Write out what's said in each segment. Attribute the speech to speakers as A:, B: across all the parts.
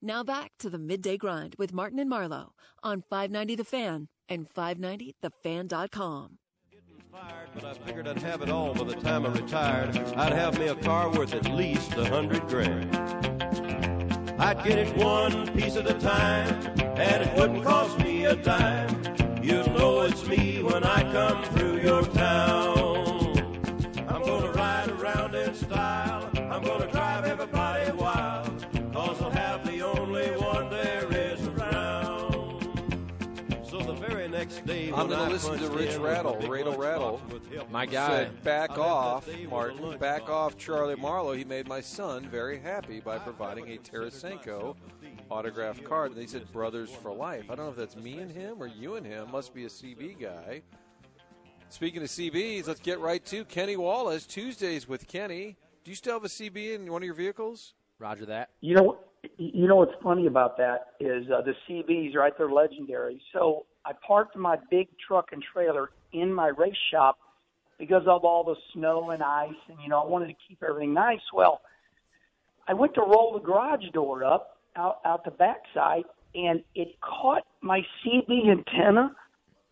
A: Now back to the midday grind with Martin and Marlowe on 590 The Fan and 590thefan.com.
B: Fired, but I figured I'd have it all by the time I retired. I'd have me a car worth at least a hundred grand. I'd get it one piece at a time, and it wouldn't cost me a dime. You'll know it's me when I come through I'm
C: going to listen to Rich
B: in with
C: Rattle, Radle Rattle.
D: My
B: and
D: guy.
B: said,
C: Back off,
B: that day was a
C: Martin. Back off, Charlie Marlowe. He made my son very happy by providing a Tarasenko autographed card. And they said brothers for life. I don't know if that's me and him or you and him. Must be a CB guy. Speaking of CBs, let's get right to Kenny Wallace. Tuesdays with Kenny. Do you still have a CB in one of your vehicles?
D: Roger that.
E: You know, you know what's funny about that is uh, the CBs, right? They're legendary. So I parked my big truck and trailer in my race shop because of all the snow and ice, and you know I wanted to keep everything nice. Well, I went to roll the garage door up out out the backside, and it caught my CB antenna,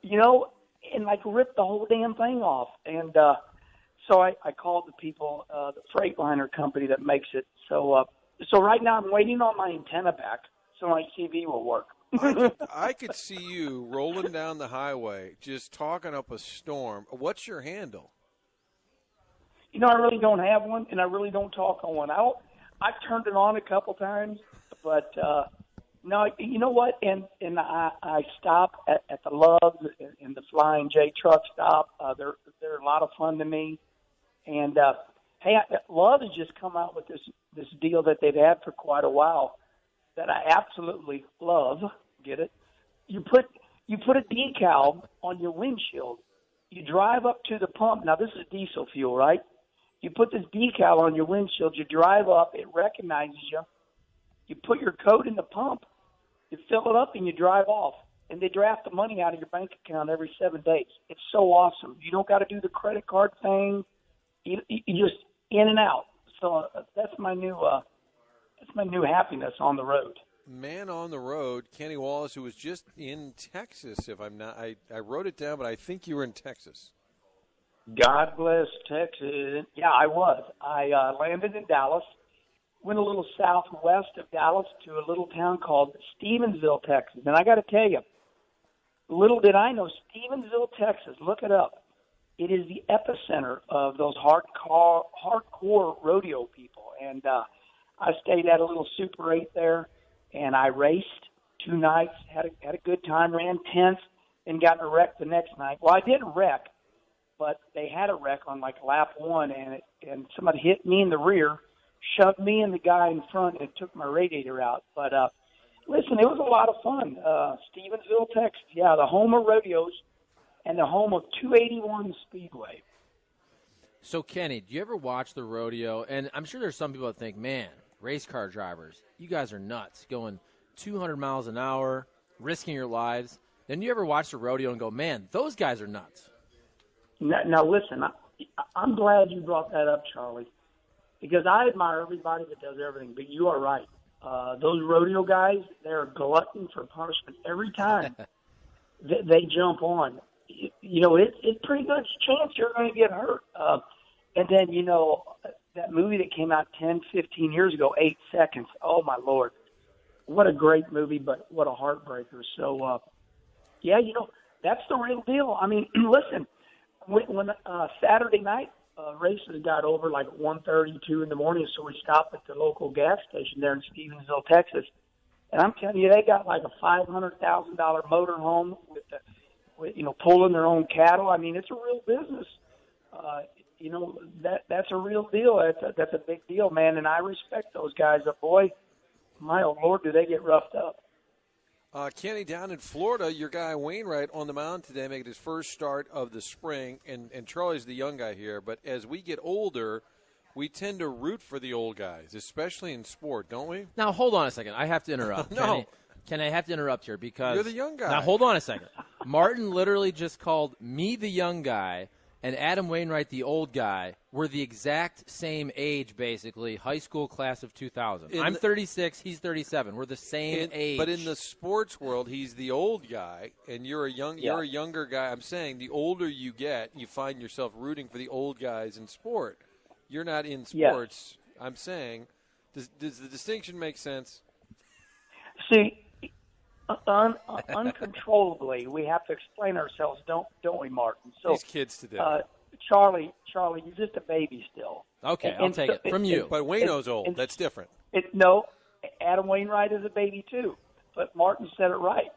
E: you know, and like ripped the whole damn thing off. And uh, so I, I called the people, uh, the Freightliner company that makes it. So uh, so right now I'm waiting on my antenna back so my TV will work.
C: I could see you rolling down the highway, just talking up a storm. What's your handle?
E: You know, I really don't have one, and I really don't talk on one. I'll, I've turned it on a couple times, but uh, no, you know what? And and I, I stop at, at the Loves and the Flying J truck stop. Uh, they're they're a lot of fun to me. And uh, hey, I, Love has just come out with this this deal that they've had for quite a while that I absolutely love. Get it? You put you put a decal on your windshield. You drive up to the pump. Now this is diesel fuel, right? You put this decal on your windshield. You drive up. It recognizes you. You put your code in the pump. You fill it up and you drive off. And they draft the money out of your bank account every seven days. It's so awesome. You don't got to do the credit card thing. You, you just in and out. So uh, that's my new uh, that's my new happiness on the road.
C: Man on the road, Kenny Wallace, who was just in Texas. If I'm not, I, I wrote it down, but I think you were in Texas.
E: God bless Texas. Yeah, I was. I uh, landed in Dallas, went a little southwest of Dallas to a little town called Stephenville, Texas. And I got to tell you, little did I know, Stephenville, Texas. Look it up. It is the epicenter of those hardcore hardcore rodeo people. And uh, I stayed at a little Super 8 there, and I raced two nights, had a, had a good time, ran tenth, and got in a wreck the next night. Well, I didn't wreck, but they had a wreck on like lap one, and it, and somebody hit me in the rear, shoved me and the guy in front, and took my radiator out. But uh, listen, it was a lot of fun. Uh, Stephenville, Texas, yeah, the home of rodeos and the home of 281 Speedway.
D: So, Kenny, do you ever watch the rodeo? And I'm sure there's some people that think, man, race car drivers, you guys are nuts, going 200 miles an hour, risking your lives. Then you ever watch the rodeo and go, man, those guys are nuts?
E: Now, now listen, I, I'm glad you brought that up, Charlie, because I admire everybody that does everything. But you are right; uh, those rodeo guys, they're glutton for punishment every time they, they jump on. You, you know, it, it's pretty good chance you're going to get hurt. Uh, and then you know that movie that came out 10, 15 years ago, Eight Seconds. Oh my lord, what a great movie, but what a heartbreaker. So, uh, yeah, you know that's the real deal. I mean, listen when, when uh, Saturday night uh, races got over like one thirty, two in the morning, so we stopped at the local gas station there in Stephenville, Texas. And I'm telling you, they got like a five hundred thousand dollar motorhome with, the, with you know pulling their own cattle. I mean, it's a real business. Uh, you know that that's a real deal. That's a, that's a big deal, man. And I respect those guys. But boy, my oh Lord, do they get roughed up?
C: Uh, Kenny, down in Florida, your guy Wainwright on the mound today making his first start of the spring, and, and Charlie's the young guy here. But as we get older, we tend to root for the old guys, especially in sport, don't we?
D: Now hold on a second. I have to interrupt.
C: No.
D: Kenny. Can I have to interrupt here because
C: You're the young guy.
D: Now hold on a second. Martin literally just called me the young guy and Adam Wainwright the old guy. We're the exact same age, basically. High school class of 2000.
C: In
D: I'm
C: the-
D: 36. He's 37. We're the same
C: In-
D: age.
C: But in the sports world, he's the old guy, and you're a young,
E: Yeah.
C: you're a younger guy. I'm saying the older you get, you find yourself rooting for the old guys in sport. You're not in
E: Yeah.
C: sports. I'm saying, does, does the distinction make sense?
E: See, un, uncontrollably, we have to explain ourselves, don't don't we, Martin? So,
C: These kids today.
E: uh, Charlie, Charlie, you're just a baby still.
D: okay,
E: and-
D: I'll
E: and
D: take
E: so-
D: it from
E: and-
D: you.
C: but Wayno's old.
E: and-
C: That's different.
E: It, no, Adam Wainwright is a baby too. But Martin said it right.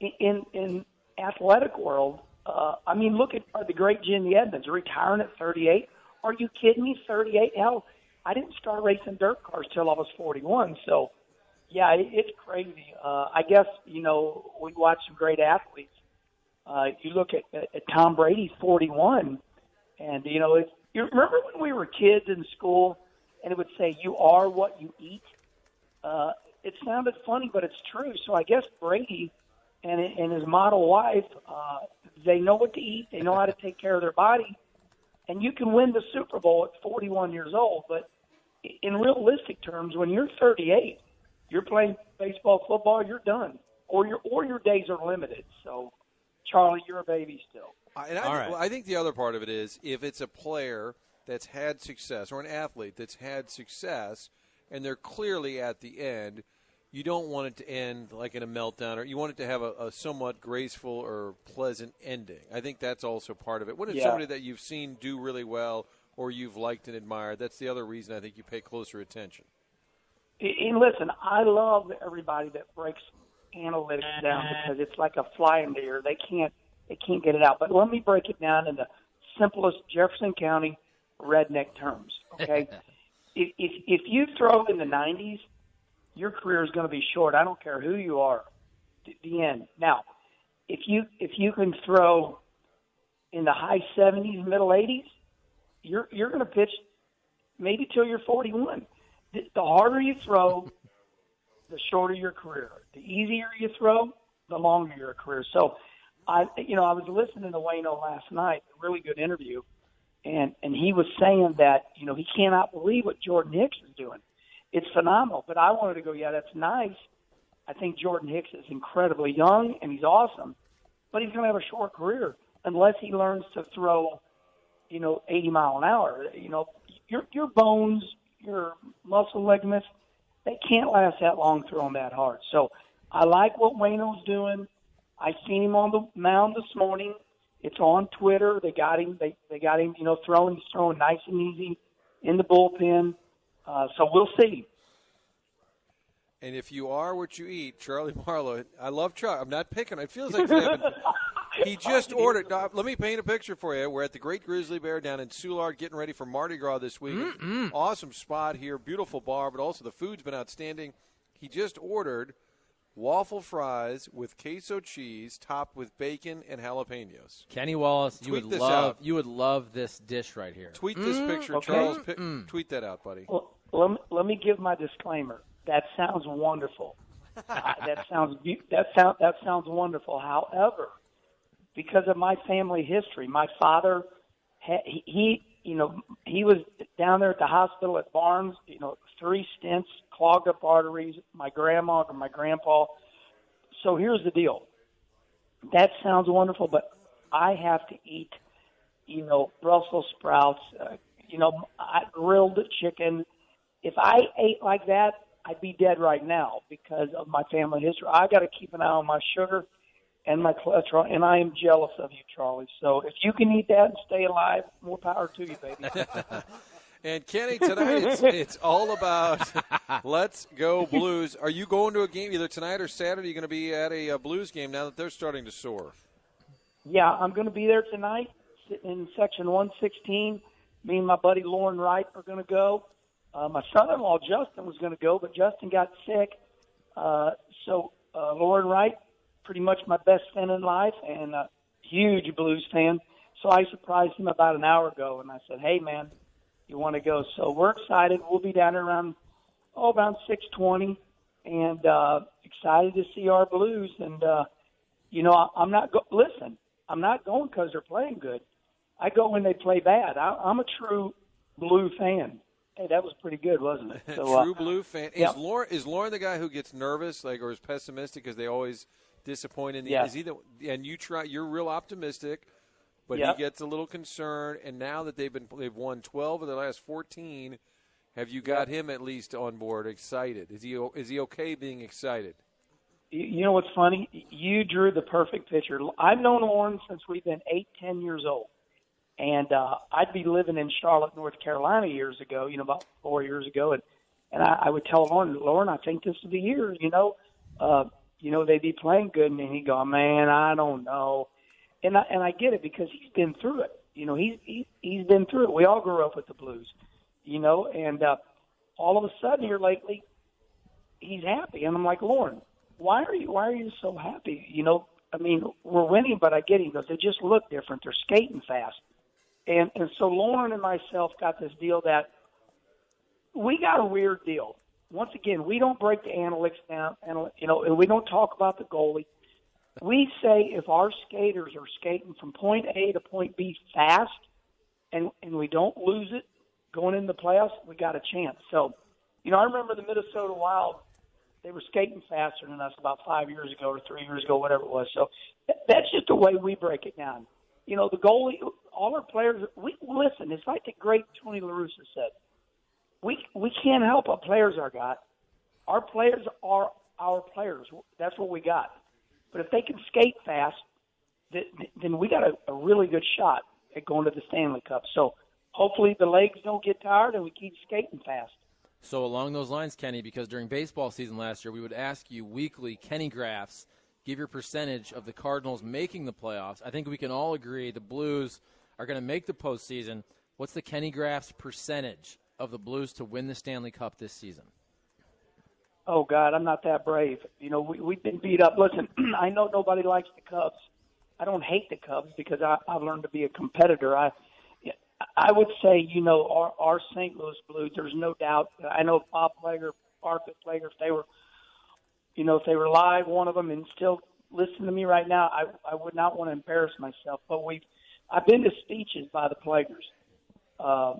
E: In in, in athletic world, uh, I mean, look at uh, the great Jimmy Edmonds retiring at 38. Are you kidding me? 38? Hell, I didn't start racing dirt cars till I was 41. So, yeah, it, it's crazy. Uh, I guess you know we watch some great athletes. Uh, you look at, at, at Tom Brady, 41, and you know, it, you remember when we were kids in school, and it would say, "You are what you eat." Uh, it sounded funny, but it's true. So I guess Brady and and his model wife, uh, they know what to eat. They know how to take care of their body, and you can win the Super Bowl at 41 years old. But in realistic terms, when you're 38, you're playing baseball, football, you're done, or your or your days are limited. So, Charlie, you're a baby still.
C: I- And I, think,
D: right.
C: well, I think the other part of it is if it's a player that's had success or an athlete that's had success and they're clearly at the end, you don't want it to end like in a meltdown or you want it to have a, a somewhat graceful or pleasant ending. I think that's also part of it. When it's
E: Yeah.
C: somebody that you've seen do really well or you've liked and admired, that's the other reason I think you pay closer attention.
E: And listen, I love everybody that breaks analytics down mm-hmm. because it's like a fly in the air. They can't they can't get it out. But let me break it down in the simplest Jefferson County redneck terms. Okay, if, if if you throw in the '90s, your career is going to be short. I don't care who you are. The- The end. Now, if you if you can throw in the high '70s, middle '80s, you're you're going to pitch maybe till you're 41 the, harder you throw, the shorter your career. The easier you throw, the longer your career. So, I, you know, I was listening to Wayno last night, a really good interview, and and he was saying that you know he cannot believe what Jordan Hicks is doing. It's phenomenal. But I wanted to go, yeah, that's nice. I think Jordan Hicks is incredibly young and he's awesome, but he's going to have a short career unless he learns to throw, you know, 80 mile an hour. You know, your your bones, your muscle ligaments, they can't last that long throwing that hard. So I like what Wayno's doing. I seen him on the mound this morning. It's on Twitter. They got him. They they got him. You know, throwing he's throwing nice and easy in the bullpen. Uh, so we'll see.
C: And if you are what you eat, Charlie Marlowe, I love Chuck. I'm not picking. It feels like he just ordered. Now, let me paint a picture for you. We're at the Great Grizzly Bear down in Soulard, getting ready for Mardi Gras this week. Awesome spot here, beautiful bar, but also the food's been outstanding. He just ordered waffle fries with queso cheese, topped with bacon and jalapenos.
D: Kenny Wallace, you would love
C: out.
D: you would love this dish right here.
C: Tweet this picture,
E: okay.
C: Charles. Pi- Tweet that out, buddy.
E: Well, let me, let me give my disclaimer. That sounds wonderful. uh, that sounds beau- that sound that sounds wonderful. However, because of my family history, my father he, you know he was down there at the hospital at Barnes. You know, three stents, clogged up arteries. My grandma and my grandpa. So here's the deal. That sounds wonderful, but I have to eat you know, Brussels sprouts, uh, you know, I grilled chicken. If I ate like that, I'd be dead right now because of my family history. I got to keep an eye on my sugar and my cholesterol, and I am jealous of you, Charlie. So if you can eat that and stay alive, more power to you, baby.
C: And Kenny, tonight it's, it's all about Let's Go Blues. Are you going to a game either tonight or Saturday? You're going to be at a, uh Blues game now that they're starting to soar.
E: yeah, I'm going to be there tonight sitting in section 116. Me and my buddy Lauren Wright are going to go. Uh, my son-in-law Justin was going to go, but Justin got sick. Uh, so uh, Lauren Wright, pretty much my best friend in life, and a huge Blues fan. So I surprised him about an hour ago, and I said, "Hey, man, you want to go?" So we're excited. We'll be down around oh around six twenty, and uh, excited to see our Blues. And uh, you know, I, I'm not go- listen. I'm not going because they're playing good. I go when they play bad. I, I'm a true Blue fan. Hey, that was pretty good, wasn't it? So,
C: True
E: uh,
C: blue fan. Is
E: yeah.
C: Lauren is Lauren the guy who gets nervous, like, or is pessimistic because they always disappoint in the?
E: Yeah.
C: Is he the? And you try. You're real optimistic, but
E: Yep.
C: he gets a little concerned. And now that they've been they've won 12 of the last 14, have you got him at least on board, excited? Is he is he okay being excited?
E: you you know what's funny? You drew the perfect picture. I've known Lauren since we've been eight, ten years old, and uh, I'd be living in Charlotte, North Carolina, years ago. You know, about four years ago, and and I, I would tell Lauren, Lauren, I think this is the year. You know, uh, you know they'd be playing good, and he'd go, man, I don't know, and I and I get it because he's been through it. You know, he's he, he's been through it. We all grew up with the Blues, you know, and uh, all of a sudden here lately, he's happy, and I'm like, Lauren, why are you why are you so happy? You know, I mean, we're winning, but I get it. Goes, they just look different. They're skating fast, and and so Lauren and myself got this deal that we got a weird deal. Once again, we don't break the analytics down, you know, and we don't talk about the goalie. We say if our skaters are skating from point A to point B fast, and and we don't lose it going into the playoffs, we got a chance. So, you know, I remember the Minnesota Wild they were skating faster than us about five years ago or three years ago, whatever it was. So th- that's just the way we break it down. You know, the goalie, all our players. We listen. It's like the great Tony La Russa said. We we can't help what players are got. Our players are our players. That's what we got. But if they can skate fast, th- then we got a, a really good shot at going to the Stanley Cup. So hopefully the legs don't get tired and we keep skating fast.
D: So along those lines, Kenny, because during baseball season last year, we would ask you weekly Kenny graphs, give your percentage of the Cardinals making the playoffs. I think we can all agree the Blues are going to make the postseason. What's the Kenny graphs percentage of the Blues to win the Stanley Cup this season?
E: Oh God, I'm not that brave. You know, we, we've been beat up. Listen, I know nobody likes the Cubs. I don't hate the Cubs because I, I've learned to be a competitor. I, I would say, you know, our, our St. Louis Blues. There's no doubt. I know Bob Plager, Barclay Plager. If they were, you know, if they were live, one of them, and still listen to me right now, I, I would not want to embarrass myself. But we've I've been to speeches by the Plagers. Uh,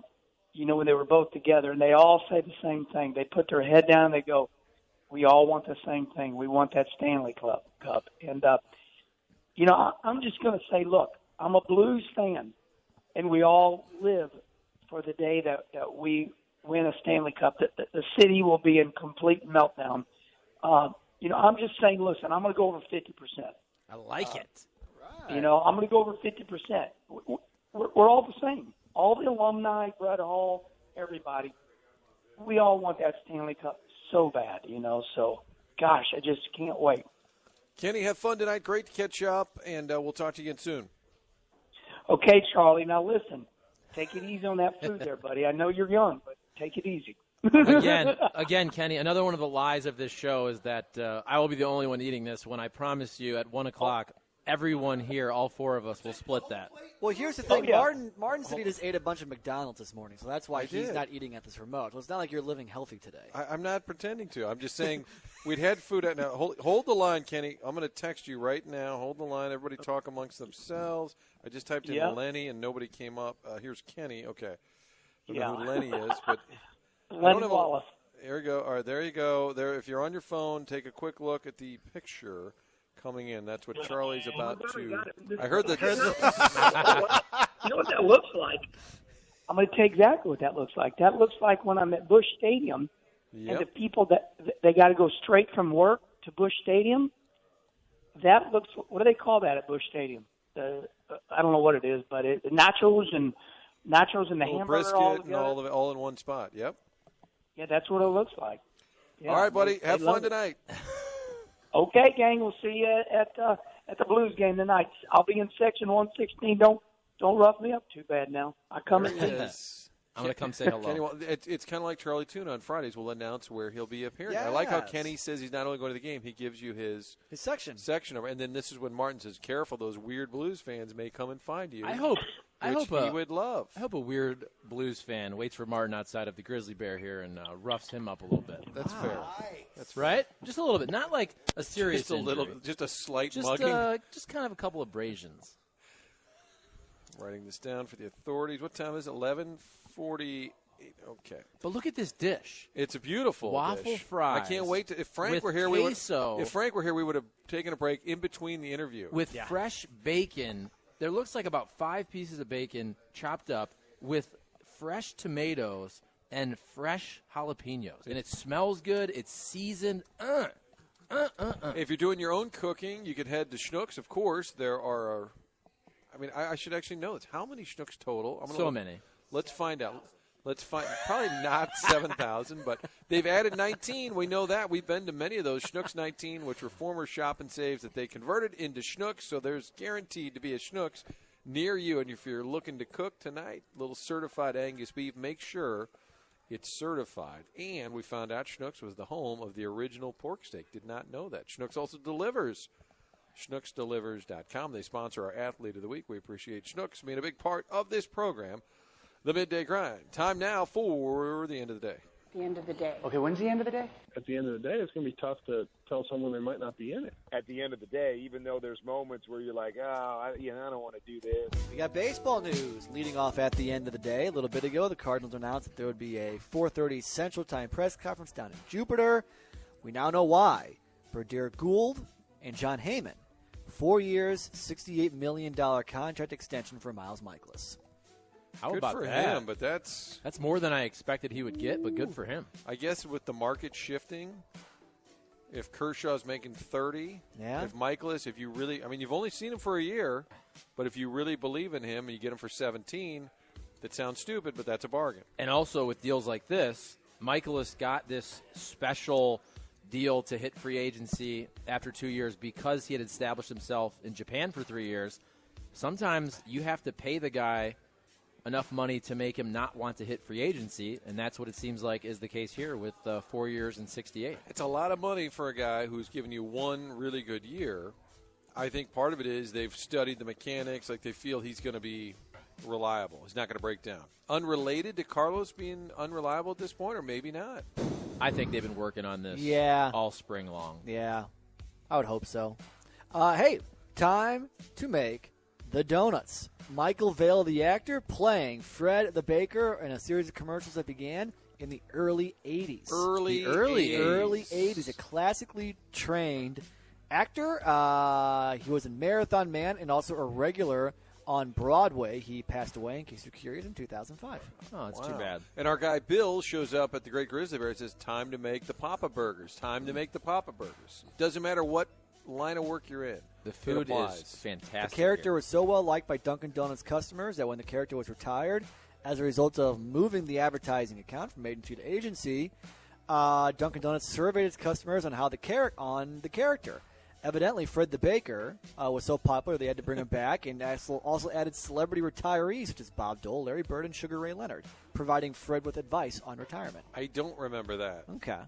E: you know, when they were both together, and they all say the same thing. They put their head down. and They go, "We all want the same thing. We want that Stanley Club Cup." And uh, you know, I, I'm just going to say, look, I'm a Blues fan, and we all live for the day that that we win a Stanley Cup. That the, the city will be in complete meltdown. Uh, you know, I'm just saying, listen, I'm going to go over 50 percent.
D: I like it.
E: You know, I'm going to go over 50%. We're, we're all the same. All the alumni, Brett Hull, everybody. We all want that Stanley Cup so bad, you know. So, gosh, I just can't wait.
C: Kenny, have fun tonight. Great to catch up, and uh, we'll talk to you again soon.
E: Okay, Charlie. Now listen, take it easy on that food there, buddy. I know you're young, but take it easy.
D: again, again, Kenny. Another one of the lies of this show is that uh, I will be the only one eating this. When I promise you, at one o'clock, everyone here, all four of us, will split that.
F: Well, here's the thing.
E: yeah.
F: Martin Martin said he just ate a bunch of McDonald's this morning, so that's why
C: I
F: he's
C: did.
F: not eating at this remote. Well, it's not like you're living healthy today.
C: I, I'm not pretending to. I'm just saying we'd had food at now. Hold, hold the line, Kenny. I'm going to text you right now. Hold the line. Everybody talk amongst themselves. I just typed in
E: Yeah.
C: Lenny and nobody came up. Uh, here's Kenny. Okay. I don't know
E: Yeah.
C: who Lenny is, but I
E: Lenny
C: don't a-
E: Wallace.
C: There you go. All right, there you go. There. If you're on your phone, take a quick look at the picture coming in. That's what Charlie's about to. I heard that.
E: you know what that looks like? I'm going to tell you exactly what that looks like. That looks like when I'm at Busch Stadium, and the people that they got to go straight from work to Busch Stadium. That looks. What do they call that at Busch Stadium? The I don't know what it is, but it, nachos and nachos and the hamburger
C: brisket
E: all
C: and all of it all in one spot. Yep.
E: Yeah, that's what it looks like. Yeah,
C: all right, buddy. Have fun
E: it.
C: tonight.
E: Okay, gang. We'll see you at uh, at the Blues game tonight. I'll be in section 116. Don't don't rough me up too bad now. I come
C: There
E: and
C: he
E: see you.
D: I'm going to come say hello.
C: Kenny, well, it's, it's kind of like Charlie Tuna on Fridays. We'll announce where he'll be appearing. I like how
F: Yes.
C: Kenny says he's not only going to the game; he gives you his
F: His section.
C: section over. And then this is when Martin says, "Careful, those weird Blues fans may come and find you."
D: I hope. I
C: which
D: hope
C: he
D: a,
C: would love.
D: I hope a weird Blues fan waits for Martin outside of the Grizzly Bear here and uh, roughs him up a little bit.
C: That's fair. That's
D: right? Just a little bit, not like a serious
C: Just a little, just a slight
D: Just
C: mugging.
D: uh, just kind of a couple abrasions.
C: Writing this down for the authorities. What time is it? Eleven forty-eight. Okay,
D: But look at this dish.
C: it's a beautiful
D: Waffle
C: dish.
D: fries
C: I can't wait to. If Frank were here, we would. If Frank were here, we would have taken a break in between the interview.
D: with fresh bacon. There looks like about five pieces of bacon chopped up with fresh tomatoes and fresh jalapenos, and it smells good. It's seasoned. Uh, uh, uh, uh,
C: If you're doing your own cooking, you could head to Schnucks. Of course, there are. I mean, I, I should actually know this. How many Schnucks total? I'm
D: so
C: look-
D: many.
C: Let's find out. Let's find. Probably not seven thousand, but they've added 19. We know that. We've been to many of those Schnucks 19, which were former shop and saves that they converted into Schnucks. So there's guaranteed to be a Schnucks near you. And if you're looking to cook tonight, little certified Angus beef, make sure it's certified. And we found out Schnucks was the home of the original pork steak. Did not know that. Schnucks also delivers. SchnucksDelivers.com. They sponsor our Athlete of the Week. We appreciate Schnucks being a big part of this program. The Midday Grind. Time now for the end of the day.
G: the end of the day.
H: Okay, when's the end of the day?
I: at the end of the day, it's going to be tough to tell someone they might not be in it.
J: At the end of the day, even though there's moments where you're like, oh, I, you know, I don't want to do this.
F: We got baseball news leading off at the end of the day. A little bit ago, the Cardinals announced that there would be a 4:30 Central Time press conference down in Jupiter. We now know why. Berdier Goold and Jon Heyman, four years, 68 million dollar contract extension for Miles Mikolas.
D: How
C: good
D: about
C: for
D: that?
C: him, but that's
D: That's more than I expected he would get, but good for him.
C: I guess with the market shifting. If Kershaw's making 30,
F: Yeah.
C: if Mikolas, if you really, I mean, you've only seen him for a year, but if you really believe in him and you get him for 17, that sounds stupid, but that's a bargain.
D: And also with deals like this, Mikolas got this special deal to hit free agency after two years because he had established himself in Japan for three years. Sometimes you have to pay the guy enough money to make him not want to hit free agency, and that's what it seems like is the case here with uh, four years and 68.
C: It's a lot of money for a guy who's given you one really good year. I think part of it is they've studied the mechanics, like they feel he's going to be reliable. He's not going to break down. Unrelated to Carlos being unreliable at this point, or maybe not.
D: I think they've been working on this
F: Yeah.
D: all spring long.
F: Yeah, I would hope so. Uh, hey, time to make the donuts. Michael Vale, the actor, playing Fred the baker in a series of commercials that began in the early '80s.
C: Early
F: the early
C: 80s.
F: early '80s. A classically trained actor. Uh, he was a Marathon Man and also a regular on Broadway. He passed away, in case you're curious, in 2005.
D: Oh, it's too bad.
C: And our guy Bill shows up at the Great Grizzly Bear and says, Time to make the Papa Burgers. Time to make the Papa Burgers. Doesn't matter what line of work you're in.
D: The food is fantastic.
F: The character
D: here.
F: was so well liked by Dunkin' Donuts customers that when the character was retired, as a result of moving the advertising account from agency to agency, uh, Dunkin' Donuts surveyed its customers on how the char- on the character. Evidently, Fred the Baker uh, was so popular they had to bring him back, and also also added celebrity retirees such as Bob Dole, Larry Bird, and Sugar Ray Leonard, providing Fred with advice on retirement.
C: I don't remember that.
F: Okay,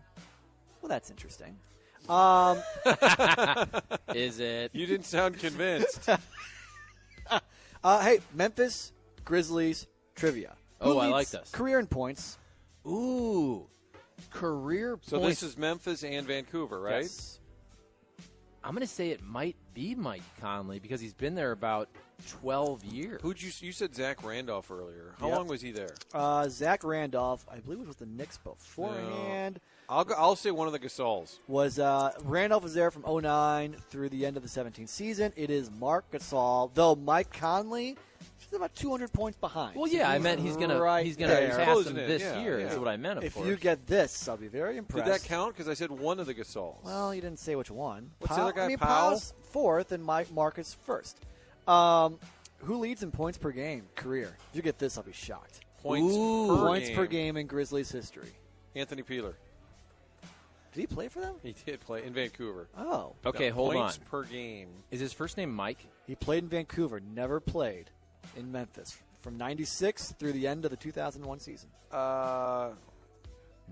F: well that's interesting. Um,
D: Is it?
C: You didn't sound convinced.
F: uh, hey, Memphis Grizzlies trivia.
D: Oh,
F: Who
D: I
F: leads
D: like this.
F: Career in points.
D: Ooh, career
C: so
D: points.
C: this is Memphis and Vancouver, right?
F: Yes.
D: I'm going to say it might be Mike Conley because he's been there about 12 years.
C: Who'd you you said Zach Randolph earlier? How
F: Yep.
C: long was he there?
F: Uh, Zach Randolph, I believe it was the Knicks beforehand.
C: I'll go, I'll say one of the Gasols.
F: Was uh, Randolph was there from 09 through the end of the 17th season. It is Marc Gasol, though Mike Conley is about 200 points behind.
D: Well, yeah, I meant he's gonna
F: right
D: he's gonna
F: there.
D: pass him this
C: yeah,
D: year.
C: yeah.
D: Is what I meant. Of
F: If
D: course.
F: you get this, I'll be very impressed.
C: Did that count? Because I said one of the Gasols.
F: Well, you didn't say which one.
C: What's the other guy,
F: I mean,
C: Powell?
F: Powell's fourth and Mike Marcus first. Um, who leads in points per game career? If you get this, I'll be shocked.
C: points
D: Ooh.
C: per
F: points
C: game.
F: per game in Grizzlies history.
C: Anthony Peeler.
F: Did he play for them?
C: He did play in Vancouver.
F: Oh,
D: okay,
C: No,
D: hold on.
C: points per game.
D: Is his first name Mike?
F: he played in Vancouver, never played in Memphis. from 96 through the end of the 2001 season.
C: Uh,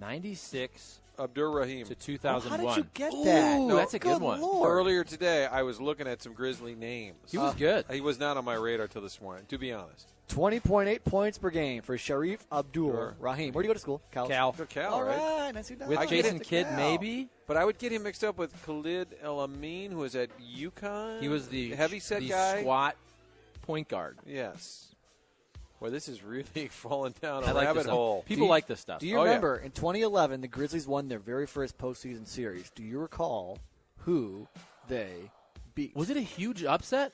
D: 96
C: Abdur Rahim.
D: to 2001.
F: Oh, how did you get that?
D: Ooh,
F: No,
D: that's a good,
F: good
D: one.
F: lord.
C: Earlier today, I was looking at some Grizzly names.
D: He was
F: Uh,
D: good.
C: He was not on my radar till this morning, to be honest.
F: 20.8 points per game for Shareef Abdur
C: Sure.
F: Rahim. Where do you go to school? Cal.
D: Cal.
C: Good Cal,
F: All
C: right?
F: right, nicely done.
D: With
C: I
D: Jason. Kidd,
F: Cal.
D: maybe.
C: But I would get him mixed up with Khalid El Amin, who was at UConn.
D: He was the
C: heavy set
D: the
C: guy.
D: squat point guard.
C: Yes. Well, this is really falling down a
D: I like
C: rabbit
D: this stuff.
C: hole.
D: People
F: you-
D: like this stuff.
F: Do you
C: Oh, yeah.
F: remember in 2011 the Grizzlies won their very first postseason series? Do you recall who they beat?
D: Was it a huge upset?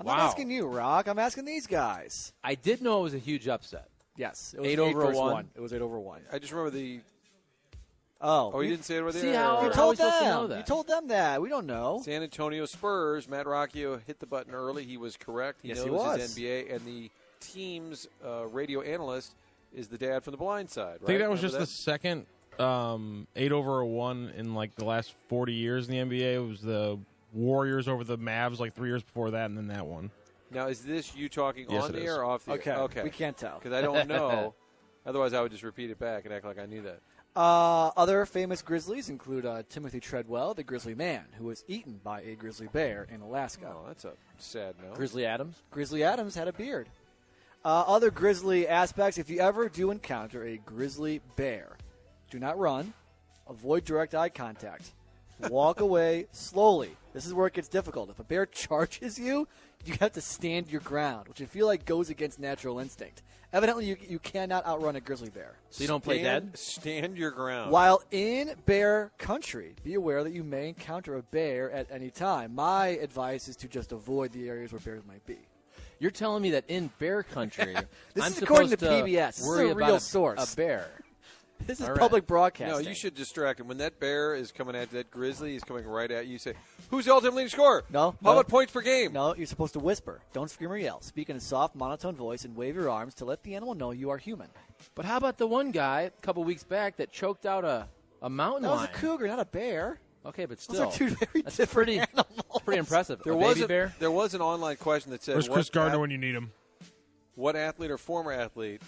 F: I'm
D: wow.
F: not asking you, Rock. I'm asking these guys.
D: I did know it was a huge upset.
F: Yes, it was
D: Eight over
F: versus
D: one.
F: It was eight over one.
C: I just remember the.
F: Oh,
C: Oh, you didn't say it over there.
D: See how-
F: You told
D: we supposed to know
F: them.
D: that?
F: You told them that. We don't know.
C: San Antonio Spurs. Matt Rocchio hit the button early. He was correct. He
F: Yes,
C: knows
F: he was.
C: his NBA, and the team's uh, radio analyst is the dad from The Blind Side. Right?
G: I think that was
C: Remember
G: just the second um, eight over a one in like the last forty years in the NBA. It was the Warriors over the Mavs like three years before that, and then that one.
C: Now, is this you talking
G: Yes,
C: on
G: it
C: the
G: is.
C: air or off the
F: Okay,
C: air? Okay.
F: we can't tell.
C: Because I don't know. Otherwise, I would just repeat it back and act like I knew that.
F: Uh, other famous Grizzlies include uh, Timothy Treadwell, the Grizzly Man, who was eaten by a grizzly bear in Alaska.
C: Oh, that's a sad note.
D: Grizzly Adams.
F: Grizzly Adams had a beard. Uh, other grizzly aspects if you ever do encounter a grizzly bear, do not run, avoid direct eye contact, walk away slowly. This is where it gets difficult. If a bear charges you, you have to stand your ground, which I feel like goes against natural instinct. Evidently, you, you cannot outrun a grizzly bear.
D: So you don't play
C: stand,
D: dead?
C: Stand your ground.
F: While in bear country, be aware that you may encounter a bear at any time. My advice is to just avoid the areas where bears might be.
D: You're telling me that in bear country,
F: This
D: I'm
F: is according to
D: supposed
F: PBS. This is
D: worry
F: a
D: about
F: real
D: a,
F: source.
D: A bear.
F: This is
D: All right.
F: public broadcasting.
C: No, you should distract him. When that bear is coming at that grizzly is coming right at you, you say, "Who's the ultimate leading scorer?"
F: No,
C: How
F: no.
C: about points per game?
F: No, you're supposed to whisper. Don't scream or yell. Speak in a soft, monotone voice and wave your arms to let the animal know you are human.
D: But how about the one guy a couple weeks back that choked out a, a mountain lion?
F: That was a cougar, not a bear.
D: Okay, but
F: Those
D: still,
F: are two very
D: that's
F: different
D: pretty,
F: animals.
D: pretty impressive.
C: There
D: a
C: was
D: baby
C: a,
D: bear.
C: there was an online question that said,
G: Where's Chris Gardner
C: ath-
G: when you need him?
C: what athlete or former athlete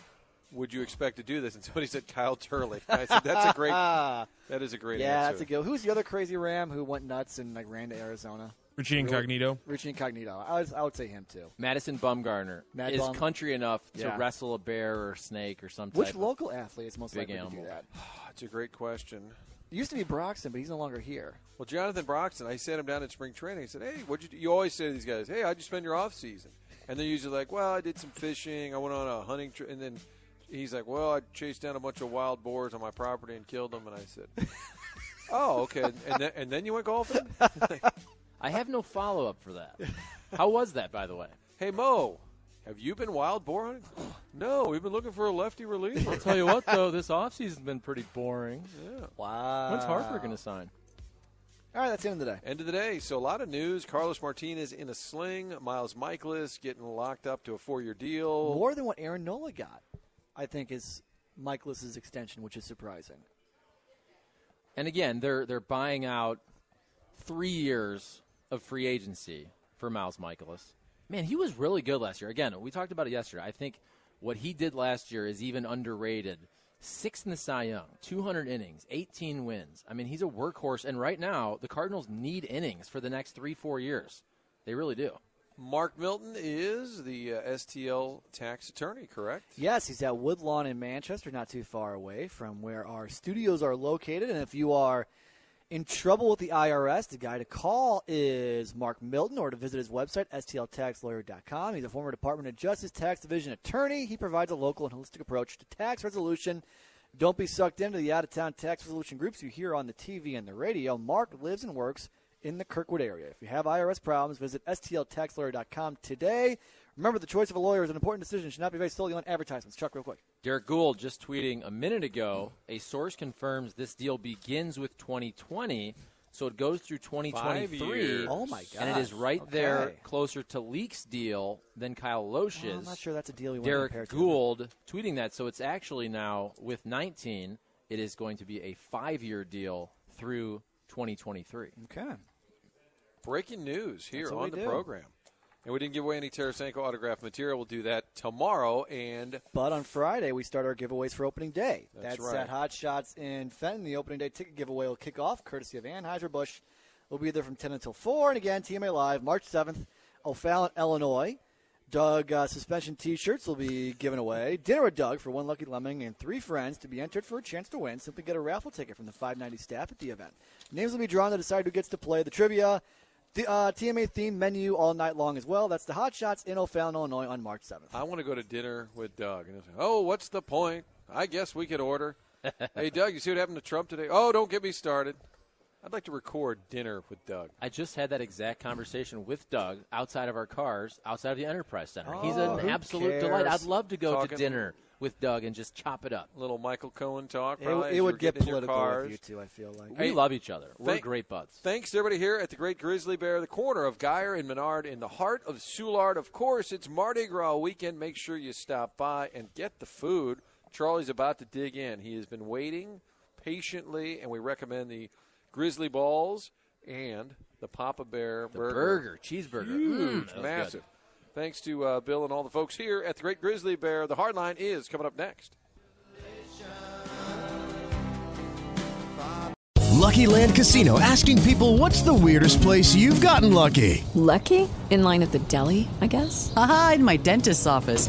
C: would you expect to do this?" And somebody said Kyle Turley. I said, "That's a great. That is a great answer.
F: yeah,
C: answer."
F: that's a good. Who's the other crazy ram who went nuts and like ran to Arizona?
G: Richie Incognito.
F: Richie Incognito. I, was, I would say him too.
D: Madison Bumgarner
F: Mad
D: is
F: Bum.
D: country enough to
F: Yeah.
D: wrestle a bear or snake or something.
F: Which
D: type
F: local athlete is most
D: big
F: likely to
D: animal.
F: do that?
C: That's a great question.
F: It used to be Broxton, but he's no longer here.
C: Well, Jonathan Broxton, I sat him down at spring training. I said, "Hey, what'd you do? You always say to these guys, "Hey, how'd you spend your off season?" And they're usually like, "Well, I did some fishing. I went on a hunting trip." And then he's like, "Well, I chased down a bunch of wild boars on my property and killed them." And I said, "Oh, okay." And then, and then you went golfing?
D: I have no follow up for that. How was that, by the way?
C: hey, Mo, have you been wild boar hunting? no, we've been looking for a lefty reliever.
D: I'll tell you what, though, this offseason's been pretty boring.
C: yeah.
F: Wow.
D: When's Harper going to sign?
F: All right, that's the end of the day.
C: End of the day. So a lot of news. Carlos Martinez in a sling. Miles Mikolas getting locked up to a four-year deal.
F: More than what Aaron Nola got, I think, is Mikolas' extension, which is surprising.
D: And again, they're they're buying out three years of free agency for Miles Mikolas. Man, he was really good last year. Again, we talked about it yesterday. I think what he did last year is even underrated. Sixth in the Cy Young, 200 innings, 18 wins. I mean, he's a workhorse, and right now the Cardinals need innings for the next three, four years. They really do.
C: Mark Milton is the uh, STL tax attorney, correct?
F: Yes, he's at Woodlawn in Manchester, not too far away from where our studios are located. And if you are in trouble with the IRS, the guy to call is Mark Milton, or to visit his website, stltaxlawyer.com. He's a former Department of Justice Tax Division attorney. He provides a local and holistic approach to tax resolution. Don't be sucked into the out of town tax resolution groups you hear on the TV and the radio. Mark lives and works in the Kirkwood area. If you have IRS problems, visit stltaxlawyer.com today. Remember, the choice of a lawyer is an important decision. It should not be based solely on advertisements. Chuck, real quick.
D: Derrick Goold just tweeting a minute ago a source confirms this deal begins with 2020, so it goes through 2023.
F: Oh, my god!
D: And it is
F: gosh.
D: right there closer to Leake's deal than Kyle Lohse's.
F: Well, I'm not sure that's a deal we want to compare
D: Derek
F: to.
D: Goold tweeting that, so it's actually now with 19, it is going to be a five-year deal through 2023.
F: Okay.
C: Breaking news here on the
F: do.
C: program. And we didn't give away any Tarasenko autograph material. We'll do that tomorrow. And
F: But on Friday, we start our giveaways for opening day.
C: That's
F: That's
C: right.
F: at Hot Shots in Fenton. The opening day ticket giveaway will kick off, courtesy of Anheuser-Busch. We'll be there from 10 until 4. And again, TMA Live, March 7th, O'Fallon, Illinois. Doug uh, suspension T-shirts will be given away. Dinner with Doug for one lucky lemming and three friends to be entered for a chance to win. Simply get a raffle ticket from the 590 staff at the event. Names will be drawn to decide who gets to play the trivia. The uh, TMA themed menu all night long as well. That's the Hot Shots in O'Fallon, Illinois on March 7th.
C: I want to go to dinner with Doug. And say, oh, what's the point? I guess we could order. hey, Doug, you see what happened to Trump today? Oh, don't get me started. I'd like to record dinner with Doug.
D: I just had that exact conversation with Doug outside of our cars, outside of the Enterprise Center. He's
C: Oh,
D: an
C: who
D: absolute delight. I'd love to go
C: Talking-
D: to dinner with Doug and just chop it up.
C: Little Michael Cohen talk.
F: It,
C: probably,
F: it would get
C: getting in your
F: political with you two. I feel like.
D: We
C: Hey,
D: love each other. We're
C: thank-
D: great buds.
C: Thanks to everybody here at the Great Grizzly Bear, the corner of Geyer and Menard in the heart of Soulard. Of course, it's Mardi Gras weekend. Make sure you stop by and get the food. Charlie's about to dig in. He has been waiting patiently, and we recommend the Grizzly Balls and the Papa Bear
D: The
C: burger.
D: burger, cheeseburger. Mm,
C: Huge,
D: that was
C: massive.
D: good.
C: Thanks to uh, Bill and all the folks here at the Great Grizzly Bear. The Hardline is coming up next.
H: Lucky Land Casino asking people what's the weirdest place you've gotten lucky?
K: Lucky? In line at the deli, I guess?
L: Aha, in my dentist's office.